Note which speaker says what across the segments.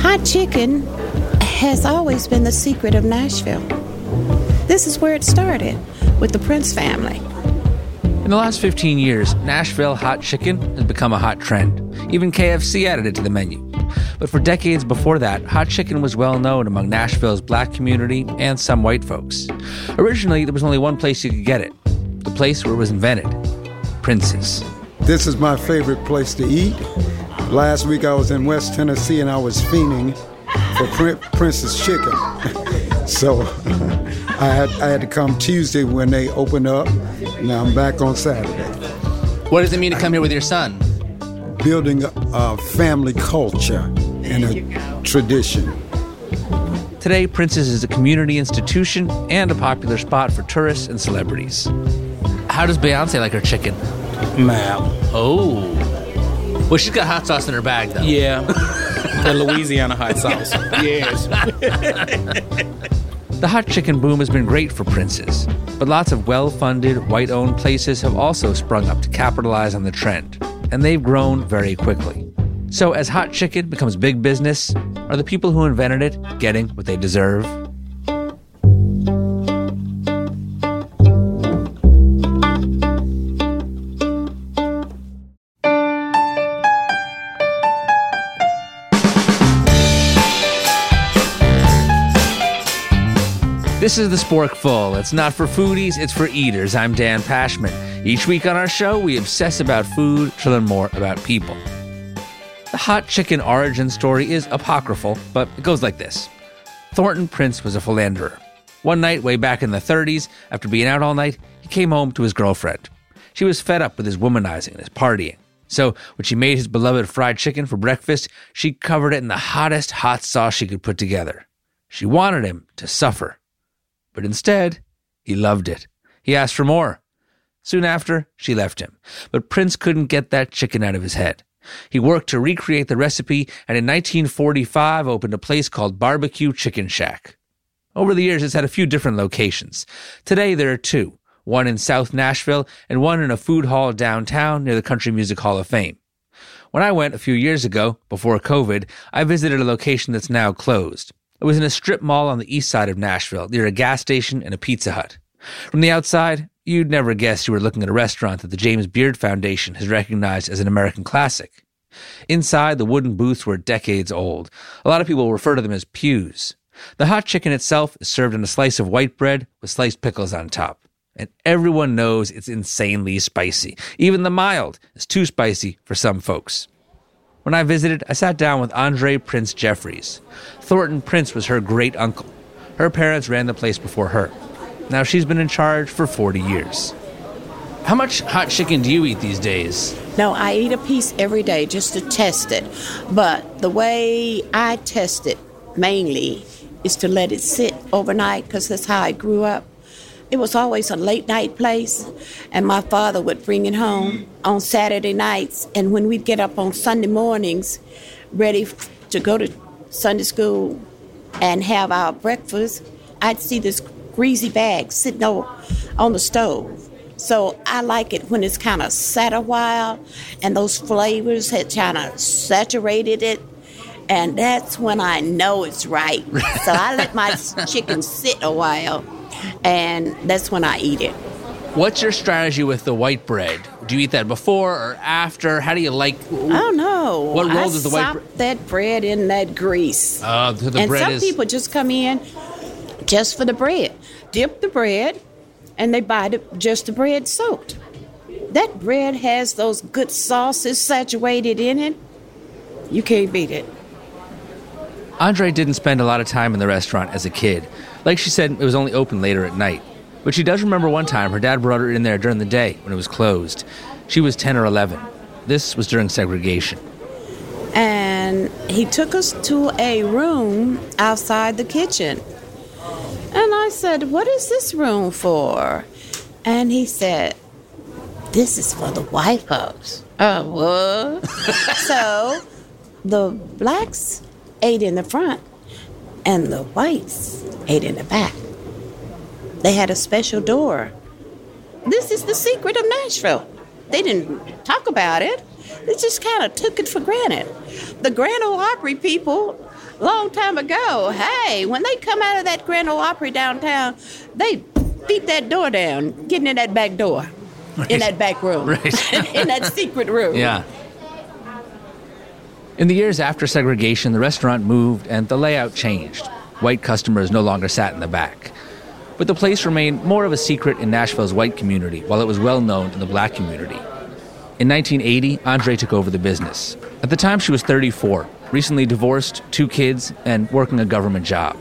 Speaker 1: Hot chicken has always been the secret of Nashville. This is where it started with the Prince family.
Speaker 2: In the last 15 years, Nashville hot chicken has become a hot trend. Even KFC added it to the menu. But for decades before that, hot chicken was well known among Nashville's black community and some white folks. Originally, there was only one place you could get it the place where it was invented Prince's.
Speaker 3: This is my favorite place to eat. Last week I was in West Tennessee and I was fiending for Prince's chicken. so I had, I had to come Tuesday when they opened up. Now I'm back on Saturday.
Speaker 2: What does it mean to come here with your son?
Speaker 3: Building a, a family culture and a tradition.
Speaker 2: Today, Prince's is a community institution and a popular spot for tourists and celebrities. How does Beyonce like her chicken?
Speaker 4: Ma'am.
Speaker 2: Oh. Well, she's got hot sauce in her bag, though.
Speaker 4: Yeah. the Louisiana hot sauce. yes.
Speaker 2: the hot chicken boom has been great for Prince's, but lots of well funded, white owned places have also sprung up to capitalize on the trend, and they've grown very quickly. So, as hot chicken becomes big business, are the people who invented it getting what they deserve? This is the Sporkful. It's not for foodies, it's for eaters. I'm Dan Pashman. Each week on our show, we obsess about food to learn more about people. The hot chicken origin story is apocryphal, but it goes like this Thornton Prince was a philanderer. One night, way back in the 30s, after being out all night, he came home to his girlfriend. She was fed up with his womanizing and his partying. So, when she made his beloved fried chicken for breakfast, she covered it in the hottest hot sauce she could put together. She wanted him to suffer. But instead, he loved it. He asked for more. Soon after, she left him. But Prince couldn't get that chicken out of his head. He worked to recreate the recipe and in 1945 opened a place called Barbecue Chicken Shack. Over the years, it's had a few different locations. Today, there are two one in South Nashville and one in a food hall downtown near the Country Music Hall of Fame. When I went a few years ago, before COVID, I visited a location that's now closed. It was in a strip mall on the east side of Nashville, near a gas station and a Pizza Hut. From the outside, You'd never guess you were looking at a restaurant that the James Beard Foundation has recognized as an American classic. Inside, the wooden booths were decades old. A lot of people refer to them as pews. The hot chicken itself is served on a slice of white bread with sliced pickles on top. And everyone knows it's insanely spicy. Even the mild is too spicy for some folks. When I visited, I sat down with Andre Prince Jeffries. Thornton Prince was her great uncle. Her parents ran the place before her. Now she's been in charge for 40 years. How much hot chicken do you eat these days?
Speaker 1: No, I eat a piece every day just to test it. But the way I test it mainly is to let it sit overnight because that's how I grew up. It was always a late night place, and my father would bring it home on Saturday nights. And when we'd get up on Sunday mornings, ready to go to Sunday school and have our breakfast, I'd see this greasy bag sitting on the stove. So I like it when it's kind of sat a while and those flavors had kind of saturated it. And that's when I know it's right. so I let my chicken sit a while and that's when I eat it.
Speaker 2: What's your strategy with the white bread? Do you eat that before or after? How do you like?
Speaker 1: I don't know.
Speaker 2: What role
Speaker 1: I
Speaker 2: does the white
Speaker 1: bread? that bread in that grease.
Speaker 2: Uh, so the
Speaker 1: and
Speaker 2: bread
Speaker 1: some
Speaker 2: is...
Speaker 1: people just come in just for the bread. Dip the bread, and they buy the, just the bread soaked. That bread has those good sauces saturated in it. You can't beat it.
Speaker 2: Andre didn't spend a lot of time in the restaurant as a kid. Like she said, it was only open later at night. But she does remember one time her dad brought her in there during the day when it was closed. She was 10 or 11. This was during segregation.
Speaker 1: And he took us to a room outside the kitchen. And I said, What is this room for? And he said, This is for the White folks. Oh, what? so the blacks ate in the front and the whites ate in the back. They had a special door. This is the secret of Nashville. They didn't talk about it, They just kind of took it for granted. The Grand Ole Opry people, long time ago, hey, when they come out of that Grand Ole Opry downtown, they beat that door down, getting in that back door, right. in that back room, right. in that secret room.
Speaker 2: Yeah. In the years after segregation, the restaurant moved and the layout changed. White customers no longer sat in the back. But the place remained more of a secret in Nashville's white community, while it was well known in the black community. In 1980, Andre took over the business. At the time, she was 34, recently divorced, two kids, and working a government job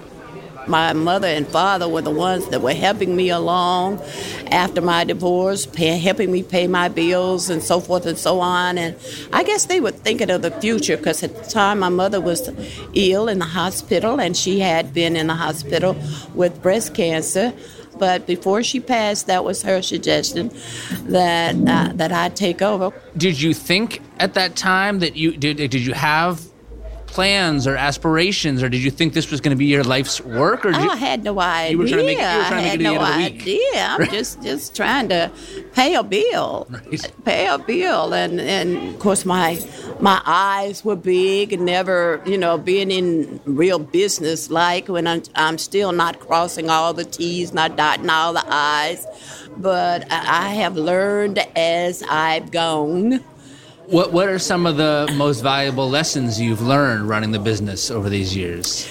Speaker 1: my mother and father were the ones that were helping me along after my divorce, pay, helping me pay my bills and so forth and so on. And I guess they were thinking of the future because at the time my mother was ill in the hospital and she had been in the hospital with breast cancer. But before she passed, that was her suggestion that uh, that I take over.
Speaker 2: Did you think at that time that you did? Did you have plans or aspirations, or did you think this was going to be your life's work? Or
Speaker 1: you, I had no idea.
Speaker 2: You were trying to make, you were trying
Speaker 1: I
Speaker 2: to make
Speaker 1: no
Speaker 2: idea.
Speaker 1: I'm right. just just trying to pay a bill, right. pay a bill, and and of course my my eyes were big and never, you know, being in real business like when I'm, I'm still not crossing all the T's, not dotting all the I's. But I have learned as I've gone
Speaker 2: what What are some of the most valuable lessons you've learned running the business over these years?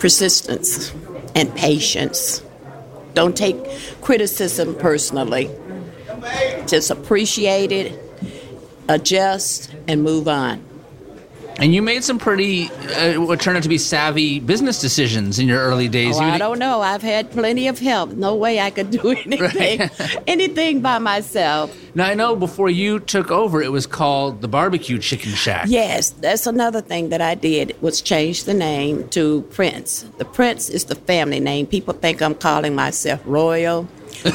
Speaker 1: Persistence and patience. Don't take criticism personally. Just appreciate it, adjust, and move on.
Speaker 2: And you made some pretty, uh, what turned out to be savvy business decisions in your early days.
Speaker 1: Oh, I don't know. I've had plenty of help. No way I could do anything, right. anything by myself.
Speaker 2: Now I know before you took over, it was called the Barbecue Chicken Shack.
Speaker 1: Yes, that's another thing that I did was change the name to Prince. The Prince is the family name. People think I'm calling myself Royal,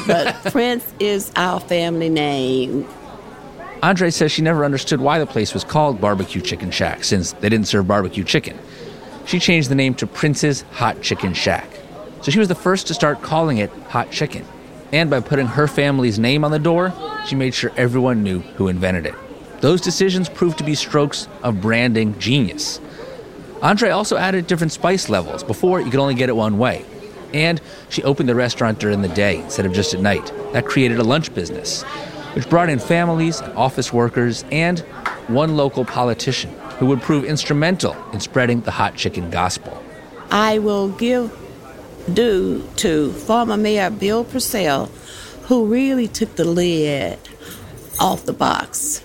Speaker 1: but Prince is our family name.
Speaker 2: Andre says she never understood why the place was called Barbecue Chicken Shack, since they didn't serve barbecue chicken. She changed the name to Prince's Hot Chicken Shack. So she was the first to start calling it Hot Chicken. And by putting her family's name on the door, she made sure everyone knew who invented it. Those decisions proved to be strokes of branding genius. Andre also added different spice levels. Before, you could only get it one way. And she opened the restaurant during the day instead of just at night. That created a lunch business which brought in families office workers and one local politician who would prove instrumental in spreading the hot chicken gospel.
Speaker 1: I will give due to former Mayor Bill Purcell, who really took the lid off the box.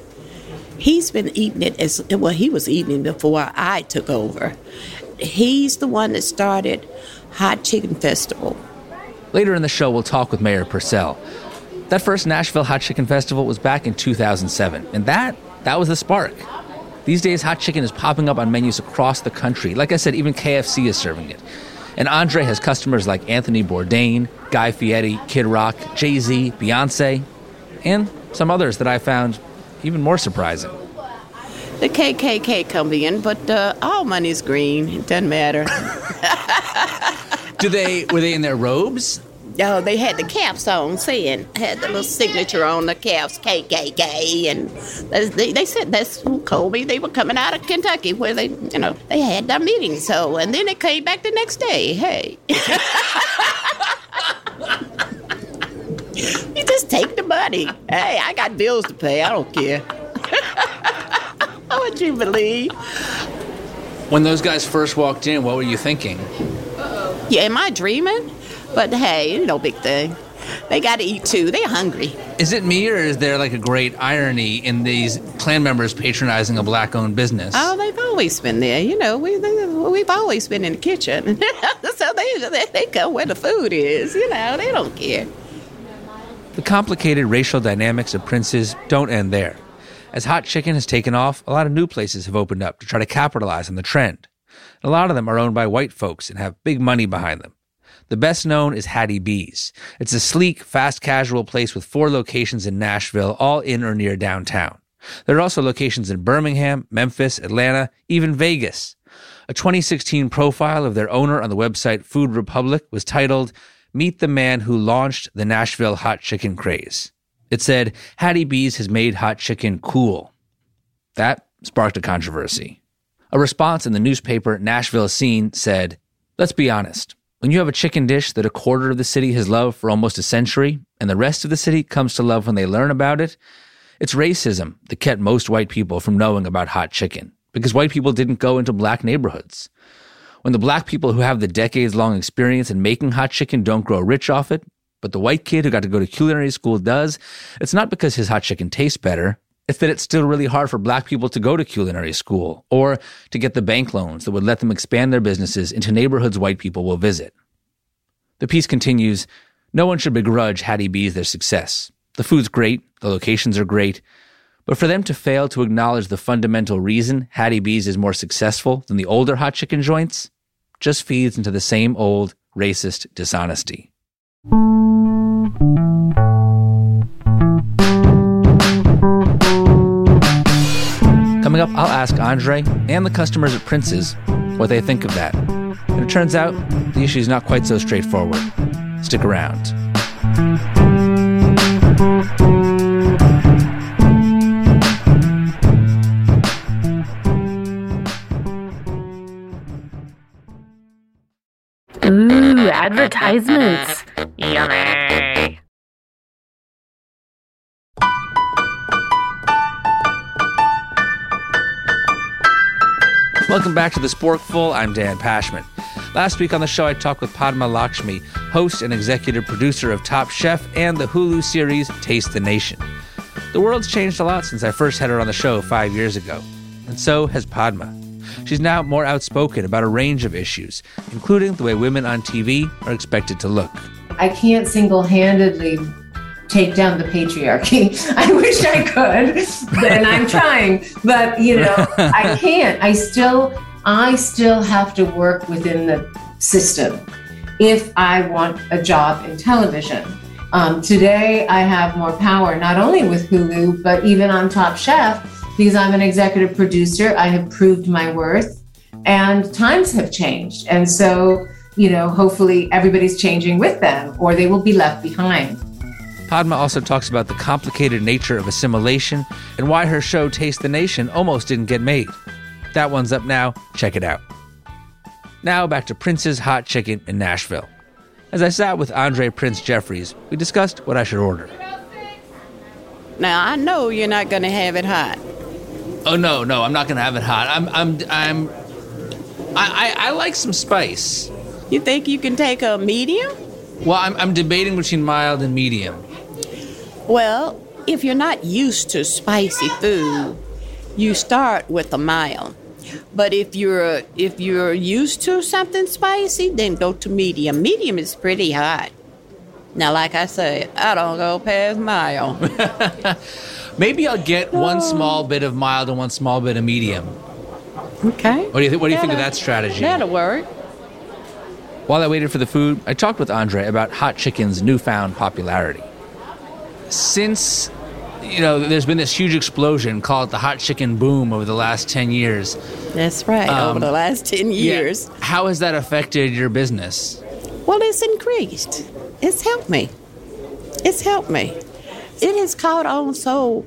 Speaker 1: He's been eating it as well, he was eating it before I took over. He's the one that started Hot Chicken Festival.
Speaker 2: Later in the show, we'll talk with Mayor Purcell that first Nashville Hot Chicken Festival was back in 2007, and that that was the spark. These days, hot chicken is popping up on menus across the country. Like I said, even KFC is serving it. And Andre has customers like Anthony Bourdain, Guy Fieri, Kid Rock, Jay Z, Beyonce, and some others that I found even more surprising.
Speaker 1: The KKK come in, but uh, all money's green. It doesn't matter.
Speaker 2: Do they were they in their robes?
Speaker 1: Oh, they had the caps on, saying had the little signature on the caps, KKK, and they, they said that's who told me they were coming out of Kentucky, where they, you know, they had their meeting. So, and then they came back the next day. Hey, you just take the money. Hey, I got bills to pay. I don't care. What would you believe?
Speaker 2: When those guys first walked in, what were you thinking?
Speaker 1: Yeah, am I dreaming? But hey, no big thing. They got to eat too. They're hungry.
Speaker 2: Is it me, or is there like a great irony in these Klan members patronizing a black-owned business?
Speaker 1: Oh, they've always been there. You know, we we've always been in the kitchen, so they, they they come where the food is. You know, they don't care.
Speaker 2: The complicated racial dynamics of Prince's don't end there. As hot chicken has taken off, a lot of new places have opened up to try to capitalize on the trend. a lot of them are owned by white folks and have big money behind them. The best known is Hattie B's. It's a sleek, fast casual place with four locations in Nashville, all in or near downtown. There are also locations in Birmingham, Memphis, Atlanta, even Vegas. A 2016 profile of their owner on the website Food Republic was titled, Meet the Man Who Launched the Nashville Hot Chicken Craze. It said, Hattie B's has made hot chicken cool. That sparked a controversy. A response in the newspaper Nashville Scene said, Let's be honest. When you have a chicken dish that a quarter of the city has loved for almost a century, and the rest of the city comes to love when they learn about it, it's racism that kept most white people from knowing about hot chicken, because white people didn't go into black neighborhoods. When the black people who have the decades long experience in making hot chicken don't grow rich off it, but the white kid who got to go to culinary school does, it's not because his hot chicken tastes better. It's that it's still really hard for black people to go to culinary school or to get the bank loans that would let them expand their businesses into neighborhoods white people will visit. The piece continues No one should begrudge Hattie B's their success. The food's great, the locations are great, but for them to fail to acknowledge the fundamental reason Hattie B's is more successful than the older hot chicken joints just feeds into the same old racist dishonesty. Coming up, I'll ask Andre and the customers at Prince's what they think of that. And it turns out the issue is not quite so straightforward. Stick around.
Speaker 5: Ooh, advertisements. Yummy.
Speaker 2: Welcome back to the Sporkful. I'm Dan Pashman. Last week on the show, I talked with Padma Lakshmi, host and executive producer of Top Chef and the Hulu series Taste the Nation. The world's changed a lot since I first had her on the show five years ago, and so has Padma. She's now more outspoken about a range of issues, including the way women on TV are expected to look.
Speaker 6: I can't single handedly take down the patriarchy. I wish I could, and I'm trying, but you know, I can't. I still, I still have to work within the system if I want a job in television. Um, today, I have more power, not only with Hulu, but even on Top Chef, because I'm an executive producer. I have proved my worth, and times have changed. And so, you know, hopefully everybody's changing with them, or they will be left behind.
Speaker 2: Padma also talks about the complicated nature of assimilation and why her show Taste the Nation almost didn't get made. That one's up now. Check it out. Now back to Prince's Hot Chicken in Nashville. As I sat with Andre Prince Jeffries, we discussed what I should order.
Speaker 1: Now I know you're not going to have it hot.
Speaker 2: Oh no, no, I'm not gonna have it hot. I'm, I'm, I'm. I, I, I like some spice.
Speaker 1: You think you can take a medium?
Speaker 2: Well, I'm, I'm debating between mild and medium.
Speaker 1: Well, if you're not used to spicy food, you start with a mild. But if you're if you're used to something spicy, then go to medium. Medium is pretty hot. Now, like I said, I don't go past mild.
Speaker 2: Maybe I'll get one oh. small bit of mild and one small bit of medium.
Speaker 1: okay.
Speaker 2: What do you, th- what do you think of that strategy?
Speaker 1: That'll work.
Speaker 2: While I waited for the food, I talked with Andre about hot chicken's newfound popularity. Since, you know, there's been this huge explosion, call it the hot chicken boom over the last 10 years.
Speaker 1: That's right.
Speaker 2: Um,
Speaker 1: Over the last 10 years.
Speaker 2: Yeah. How has that affected your business?
Speaker 1: Well, it's increased. It's helped me. It's helped me. It has caught on so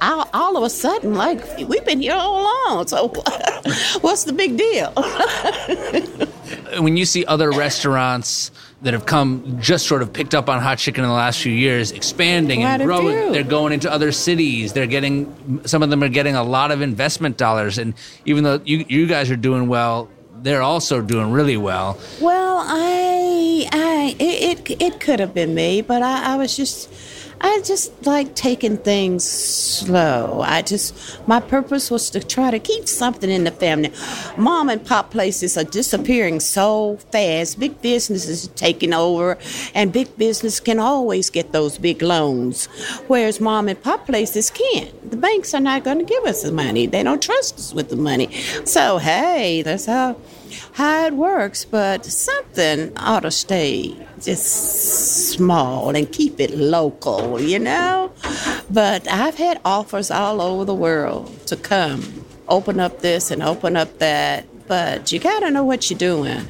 Speaker 1: all, all of a sudden, like we've been here all along. So, what's the big deal?
Speaker 2: When you see other restaurants that have come just sort of picked up on hot chicken in the last few years, expanding
Speaker 1: Quite
Speaker 2: and growing, they're going into other cities. They're getting some of them are getting a lot of investment dollars, and even though you you guys are doing well, they're also doing really well.
Speaker 1: Well, I, I, it, it, it could have been me, but I, I was just, I just like taking things slow. I just, my purpose was to try to keep something in the family. Mom and pop places are disappearing so fast. Big businesses are taking over, and big business can always get those big loans, whereas mom and pop places can't. The banks are not going to give us the money. They don't trust us with the money. So hey, that's how how it works, but something ought to stay just small and keep it local, you know? But I've had offers all over the world to come, open up this and open up that, but you gotta know what you're doing.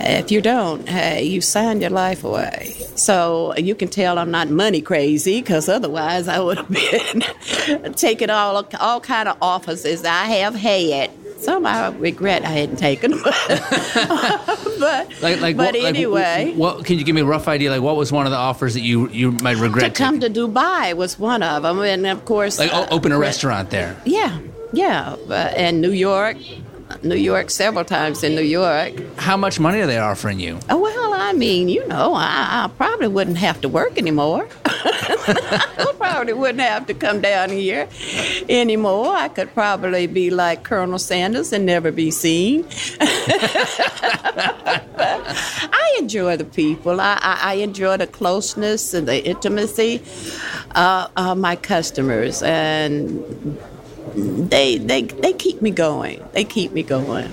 Speaker 1: If you don't, hey, you signed your life away. So you can tell I'm not money crazy, because otherwise I would have been taking all all kind of offices I have had. Some I regret I hadn't taken, but
Speaker 2: Like, like,
Speaker 1: but
Speaker 2: what, like,
Speaker 1: anyway.
Speaker 2: what can you give me a rough idea? Like, what was one of the offers that you you might regret?
Speaker 1: to come
Speaker 2: taking?
Speaker 1: to Dubai was one of them, and of course,
Speaker 2: like,
Speaker 1: uh,
Speaker 2: open a
Speaker 1: re-
Speaker 2: restaurant there.
Speaker 1: Yeah, yeah, uh, and New York, New York, several times in New York.
Speaker 2: How much money are they offering you?
Speaker 1: Oh, well, I mean, you know, I, I probably wouldn't have to work anymore. I probably wouldn't have to come down here anymore. I could probably be like Colonel Sanders and never be seen. I enjoy the people. I, I, I enjoy the closeness and the intimacy uh, of my customers, and they they they keep me going. They keep me going.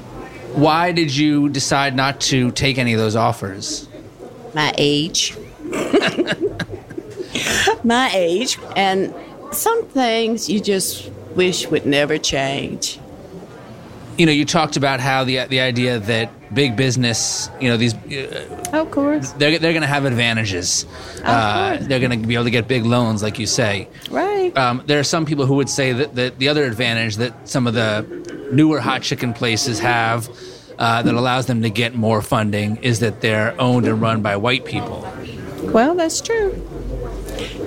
Speaker 2: Why did you decide not to take any of those offers?
Speaker 1: my age. my age. And some things you just wish would never change.
Speaker 2: You know, you talked about how the the idea that big business, you know, these uh,
Speaker 1: Of course.
Speaker 2: they're they're going to have advantages. Uh, they're going to be able to get big loans, like you say.
Speaker 1: Right.
Speaker 2: Um, there are some people who would say that, that the other advantage that some of the newer hot chicken places have uh, that allows them to get more funding is that they're owned and run by white people.
Speaker 1: Well, that's true.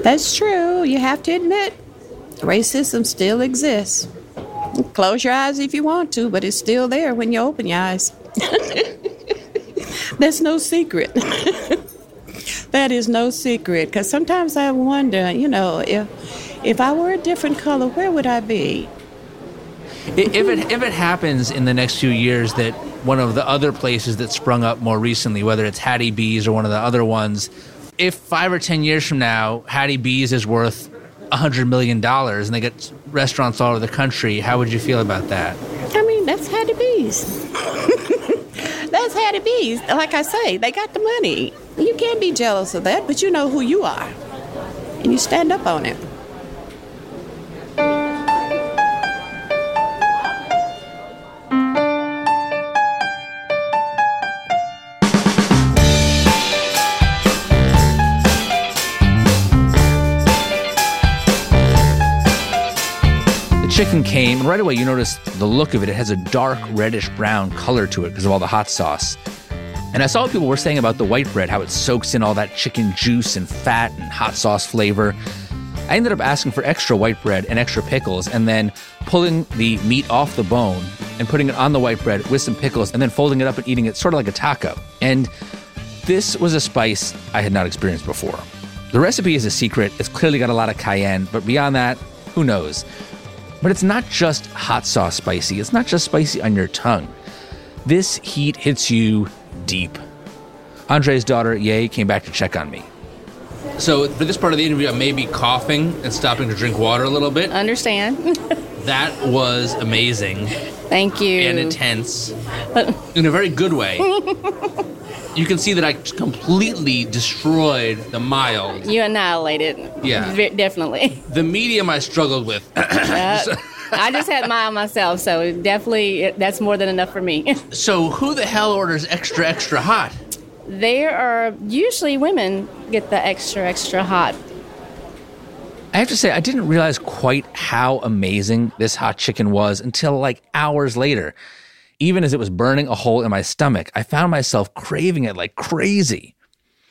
Speaker 1: That's true. You have to admit, racism still exists. Close your eyes if you want to, but it's still there when you open your eyes. That's no secret. that is no secret. Because sometimes I wonder, you know, if if I were a different color, where would I be?
Speaker 2: If it if it happens in the next few years that one of the other places that sprung up more recently, whether it's Hattie B's or one of the other ones, if five or ten years from now Hattie B's is worth hundred million dollars and they get restaurants all over the country, how would you feel about that?
Speaker 1: I mean, that's Hattie B's. that's Hattie B's. Like I say, they got the money. You can't be jealous of that, but you know who you are. And you stand up on it.
Speaker 2: Came, and right away you notice the look of it. It has a dark reddish brown color to it because of all the hot sauce. And I saw what people were saying about the white bread, how it soaks in all that chicken juice and fat and hot sauce flavor. I ended up asking for extra white bread and extra pickles, and then pulling the meat off the bone and putting it on the white bread with some pickles, and then folding it up and eating it sort of like a taco. And this was a spice I had not experienced before. The recipe is a secret. It's clearly got a lot of cayenne, but beyond that, who knows? But it's not just hot sauce spicy, it's not just spicy on your tongue. This heat hits you deep. Andre's daughter, Ye, came back to check on me. So, for this part of the interview, I may be coughing and stopping to drink water a little bit.
Speaker 7: Understand?
Speaker 2: That was amazing
Speaker 7: Thank you.
Speaker 2: and intense in a very good way. You can see that I completely destroyed the mild.
Speaker 7: you annihilated.
Speaker 2: Yeah.
Speaker 7: Ve- definitely.
Speaker 2: The medium I struggled with.
Speaker 7: Uh, I just had mine myself, so definitely that's more than enough for me.
Speaker 2: so, who the hell orders extra, extra hot?
Speaker 7: there are usually women get the extra, extra hot.
Speaker 2: I have to say, I didn't realize quite how amazing this hot chicken was until like hours later. Even as it was burning a hole in my stomach, I found myself craving it like crazy.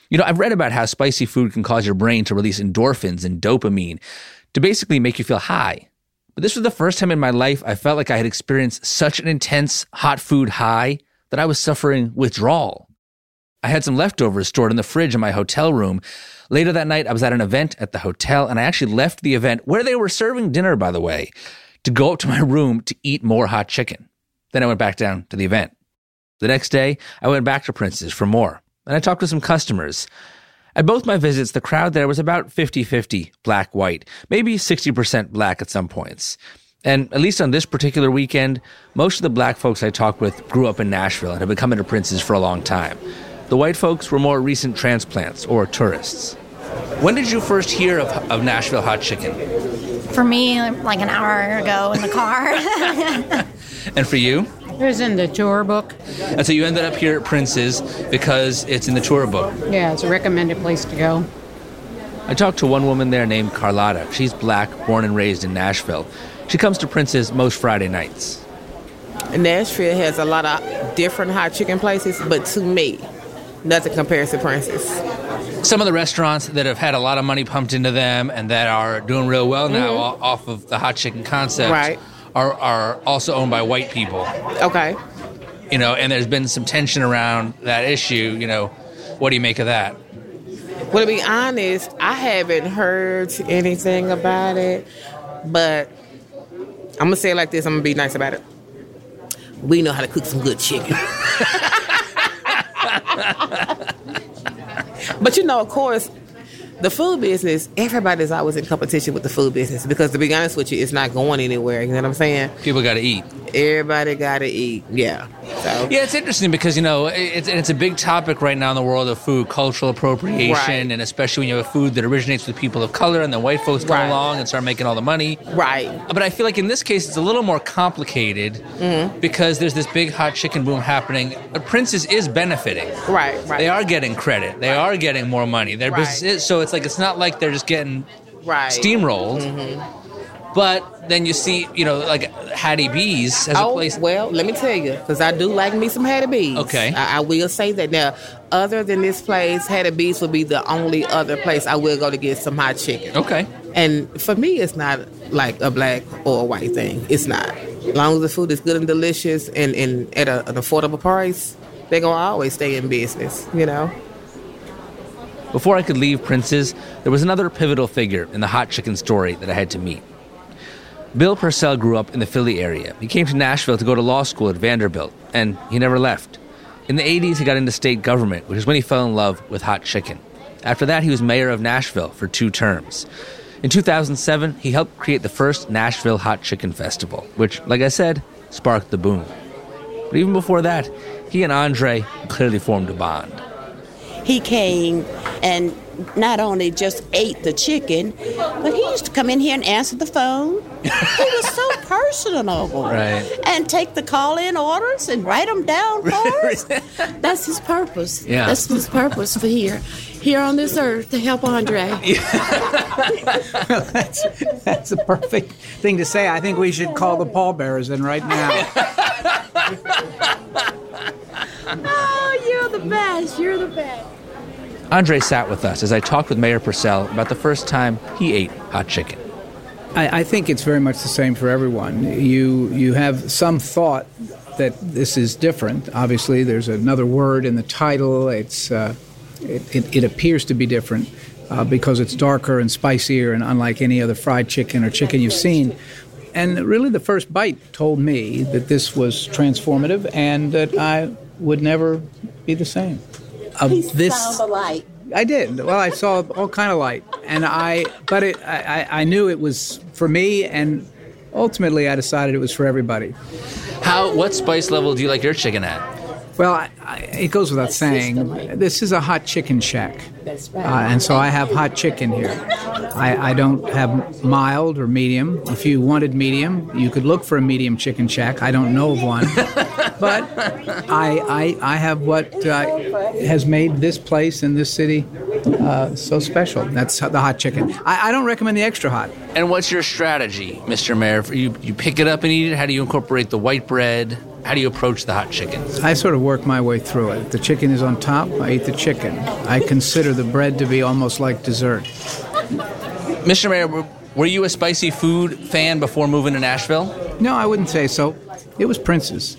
Speaker 2: You know, I've read about how spicy food can cause your brain to release endorphins and dopamine to basically make you feel high. But this was the first time in my life I felt like I had experienced such an intense hot food high that I was suffering withdrawal. I had some leftovers stored in the fridge in my hotel room. Later that night, I was at an event at the hotel, and I actually left the event where they were serving dinner, by the way, to go up to my room to eat more hot chicken. Then I went back down to the event. The next day, I went back to Prince's for more, and I talked to some customers. At both my visits, the crowd there was about 50 50 black white, maybe 60% black at some points. And at least on this particular weekend, most of the black folks I talked with grew up in Nashville and had been coming to Prince's for a long time. The white folks were more recent transplants or tourists. When did you first hear of, of Nashville hot chicken?
Speaker 8: For me, like an hour ago in the car.
Speaker 2: And for you?
Speaker 8: It was in the tour book.
Speaker 2: And so you ended up here at Prince's because it's in the tour book.
Speaker 8: Yeah, it's a recommended place to go.
Speaker 2: I talked to one woman there named Carlotta. She's black, born and raised in Nashville. She comes to Prince's most Friday nights.
Speaker 9: Nashville has a lot of different hot chicken places, but to me, nothing compares to Prince's.
Speaker 2: Some of the restaurants that have had a lot of money pumped into them and that are doing real well now
Speaker 9: Mhm.
Speaker 2: off of the hot chicken concept
Speaker 9: Right.
Speaker 2: are, are also owned by white people.
Speaker 9: Okay.
Speaker 2: You know, and there's been some tension around that issue. You know, what do you make of that?
Speaker 9: Well, to be honest, I haven't heard anything about it, but I'm gonna say it like this. I'm gonna be nice about it. We know how to cook some good chicken. but you know, of course, the food business, everybody's always in competition with the food business because to be honest with you, it's not going anywhere. You know what I'm saying?
Speaker 2: People got to eat.
Speaker 9: Everybody got to eat. Yeah. So
Speaker 2: Yeah, it's interesting because you know it's it's a big topic right now in the world of food, cultural appropriation,
Speaker 9: Right.
Speaker 2: and especially when you have a food that originates with people of color, and then white folks come
Speaker 9: Right.
Speaker 2: along and start making all the money.
Speaker 9: Right.
Speaker 2: But I feel like in this case, it's a little more complicated
Speaker 9: Mhm.
Speaker 2: because there's this big hot chicken boom happening. But Prince's is benefiting.
Speaker 9: Right. Right.
Speaker 2: They are getting credit. They are getting more money. Their
Speaker 9: Right.
Speaker 2: business is, so it's like it's not like they're just getting
Speaker 9: Right.
Speaker 2: steamrolled.
Speaker 9: Mhm.
Speaker 2: But then you see, you know, like Hattie B's as a
Speaker 9: oh,
Speaker 2: place.
Speaker 9: well, let me tell you, because I do like me some Hattie B's.
Speaker 2: Okay.
Speaker 9: I, I will say that. Now, other than this place, Hattie B's would be the only other place I will go to get some hot chicken.
Speaker 2: Okay.
Speaker 9: And for me, it's not like a black or a white thing. It's not. As long as the food is good and delicious and, and at a, an affordable price, they're going to always stay in business, you know?
Speaker 2: Before I could leave Prince's, there was another pivotal figure in the hot chicken story that I had to meet. Bill Purcell grew up in the Philly area. He came to Nashville to go to law school at Vanderbilt, and he never left. In the 80s, he got into state government, which is when he fell in love with hot chicken. After that, he was mayor of Nashville for two terms. In 2007, he helped create the first Nashville Hot Chicken Festival, which, like I said, sparked the boom. But even before that, he and Andre clearly formed a bond.
Speaker 1: He came and not only just ate the chicken, but he used to come in here and answer the phone. he was so personable.
Speaker 2: Right.
Speaker 1: And take the call in orders and write them down for us. That's his purpose.
Speaker 10: Yeah.
Speaker 1: That's his purpose for here, here on this earth to help Andre.
Speaker 10: that's, that's the perfect thing to say. I think we should call the pallbearers in right now.
Speaker 1: oh, you're the best. You're the best.
Speaker 2: Andre sat with us as I talked with Mayor Purcell about the first time he ate hot chicken.
Speaker 10: I, I think it's very much the same for everyone. You you have some thought that this is different. Obviously, there's another word in the title. It's uh, it, it, it appears to be different uh, because it's darker and spicier and unlike any other fried chicken or chicken you've seen. And really, the first bite told me that this was transformative and that I would never be the same. Of this,
Speaker 1: Sound alike.
Speaker 10: I did. Well, I saw all kind of light, and I, but it, I, I I knew it was for me, and ultimately, I decided it was for everybody.
Speaker 2: How? What spice level do you like your chicken at?
Speaker 10: Well, I, I, it goes without saying, this is a hot chicken shack,
Speaker 1: That's
Speaker 10: uh, and so I have hot chicken here. I, I don't have mild or medium. If you wanted medium, you could look for a medium chicken shack. I don't know of one, but I, I, I have what uh, has made this place in this city uh, so special. That's the hot chicken. I, I don't recommend the extra hot.
Speaker 2: And what's your strategy, Mr. Mayor? You you pick it up and eat it. How do you incorporate the white bread? How do you approach the hot chicken?
Speaker 10: I sort of work my way through it. The chicken is on top. I eat the chicken. I consider the bread to be almost like dessert.
Speaker 2: Mr. Mayor, were, were you a spicy food fan before moving to Nashville?
Speaker 10: No, I wouldn't say so. It was Prince's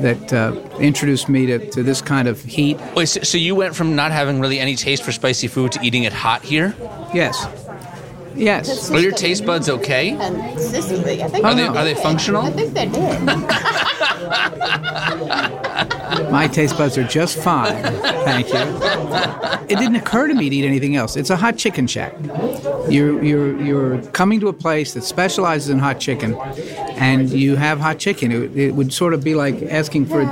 Speaker 10: that uh, introduced me to, to this kind of heat.
Speaker 2: Wait, so, so you went from not having really any taste for spicy food to eating it hot here?
Speaker 10: Yes. Yes.
Speaker 2: Are your taste buds okay?
Speaker 1: And Sicily, I think
Speaker 2: Are they-
Speaker 1: they're
Speaker 2: they functional?
Speaker 1: I think they're dead.
Speaker 10: My taste buds are just fine. Thank you. It didn't occur to me to eat anything else. It's a hot chicken shack. You're, you're, you're coming to a place that specializes in hot chicken, and you have hot chicken. It, it would sort of be like asking for,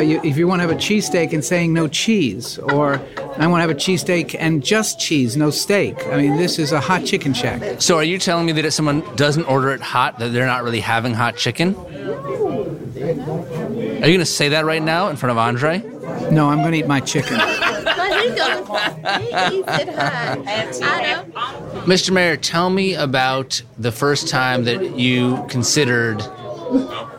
Speaker 10: you, if you want to have a cheesesteak and saying no cheese, or I want to have a cheesesteak and just cheese, no steak. I mean, this is a hot chicken shack.
Speaker 2: So are you telling me that if someone doesn't order it hot, that they're not really having hot chicken? You going to say that right now in front of Andre?
Speaker 10: No, I'm going to eat my chicken.
Speaker 2: Mr. Mayor, tell me about the first time that you considered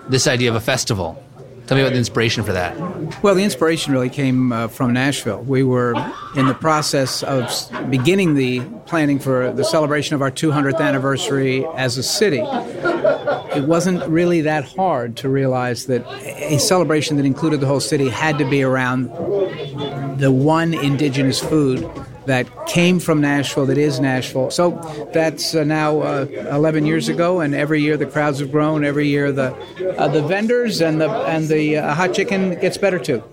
Speaker 2: this idea of a festival. Tell me about the inspiration for that.
Speaker 10: Well, the inspiration really came uh, from Nashville. We were in the process of beginning the planning for the celebration of our 200th anniversary as a city. It wasn't really that hard to realize that a celebration that included the whole city had to be around the one indigenous food that came from Nashville, that is Nashville. So that's uh, now uh, 11 years ago, and every year the crowds have grown. Every year the uh, the vendors and the and the uh, hot chicken gets better too.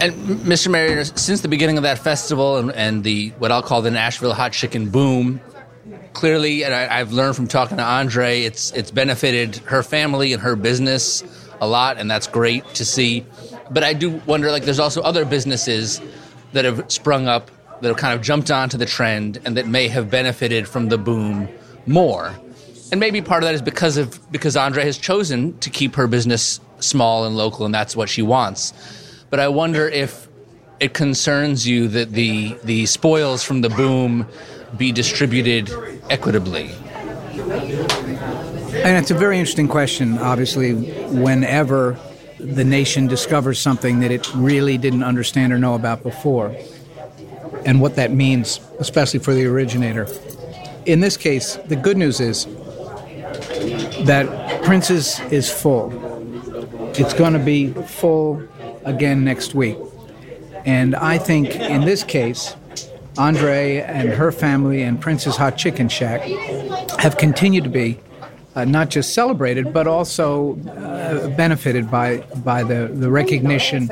Speaker 2: And Mr. Mayor, since the beginning of that festival and, and the what I'll call the Nashville hot chicken boom, clearly, and I, I've learned from talking to Andre, it's it's benefited her family and her business a lot, and that's great to see. But I do wonder, like, there's also other businesses that have sprung up that have kind of jumped onto the trend and that may have benefited from the boom more. And maybe part of that is because of because Andre has chosen to keep her business small and local, and that's what she wants. But I wonder if it concerns you that the the spoils from the boom be distributed equitably.
Speaker 10: And it's a very interesting question, obviously, whenever the nation discovers something that it really didn't understand or know about before, and what that means, especially for the originator. In this case, the good news is that Prince's is full. It's going to be full again next week. And I think in this case, Andre and her family and Prince's Hot Chicken Shack have continued to be uh, not just celebrated, but also uh, benefited by by the, the recognition.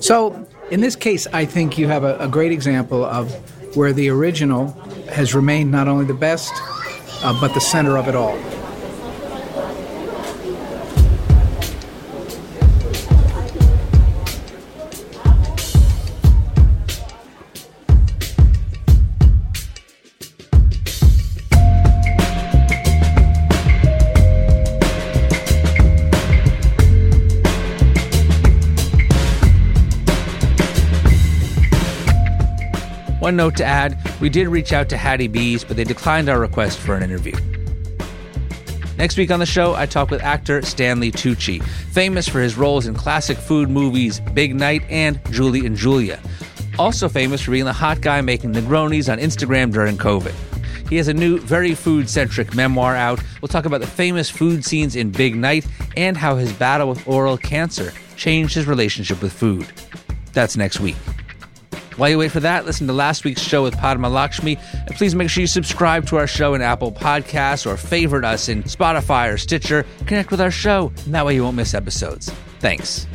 Speaker 10: So, in this case, I think you have a, a great example of where the original has remained not only the best, uh, but the center of it all.
Speaker 2: One note to add we did reach out to Hattie B's, but they declined our request for an interview. Next week on the show, I talk with actor Stanley Tucci, famous for his roles in classic food movies Big Night and Julie and Julia. Also famous for being the hot guy making Negronis on Instagram during COVID. He has a new, very food centric memoir out. We'll talk about the famous food scenes in Big Night and how his battle with oral cancer changed his relationship with food. That's next week. While you wait for that, listen to last week's show with Padma Lakshmi, and please make sure you subscribe to our show in Apple Podcasts or favorite us in Spotify or Stitcher. Connect with our show, and that way you won't miss episodes. Thanks.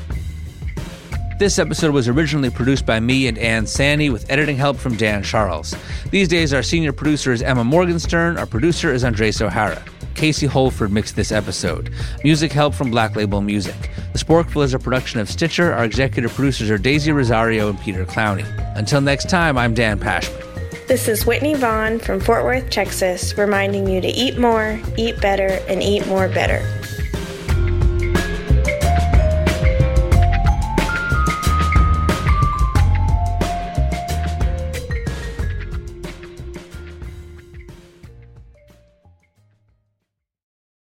Speaker 2: This episode was originally produced by me and Ann Sandy with editing help from Dan Charles. These days, our senior producer is Emma Morgenstern, our producer is Andres O'Hara. Casey Holford mixed this episode. Music help from Black Label Music. The Sporkful is a production of Stitcher. Our executive producers are Daisy Rosario and Peter Clowney. Until next time, I'm Dan Pashman.
Speaker 11: This is Whitney Vaughn from Fort Worth, Texas, reminding you to eat more, eat better, and eat more better.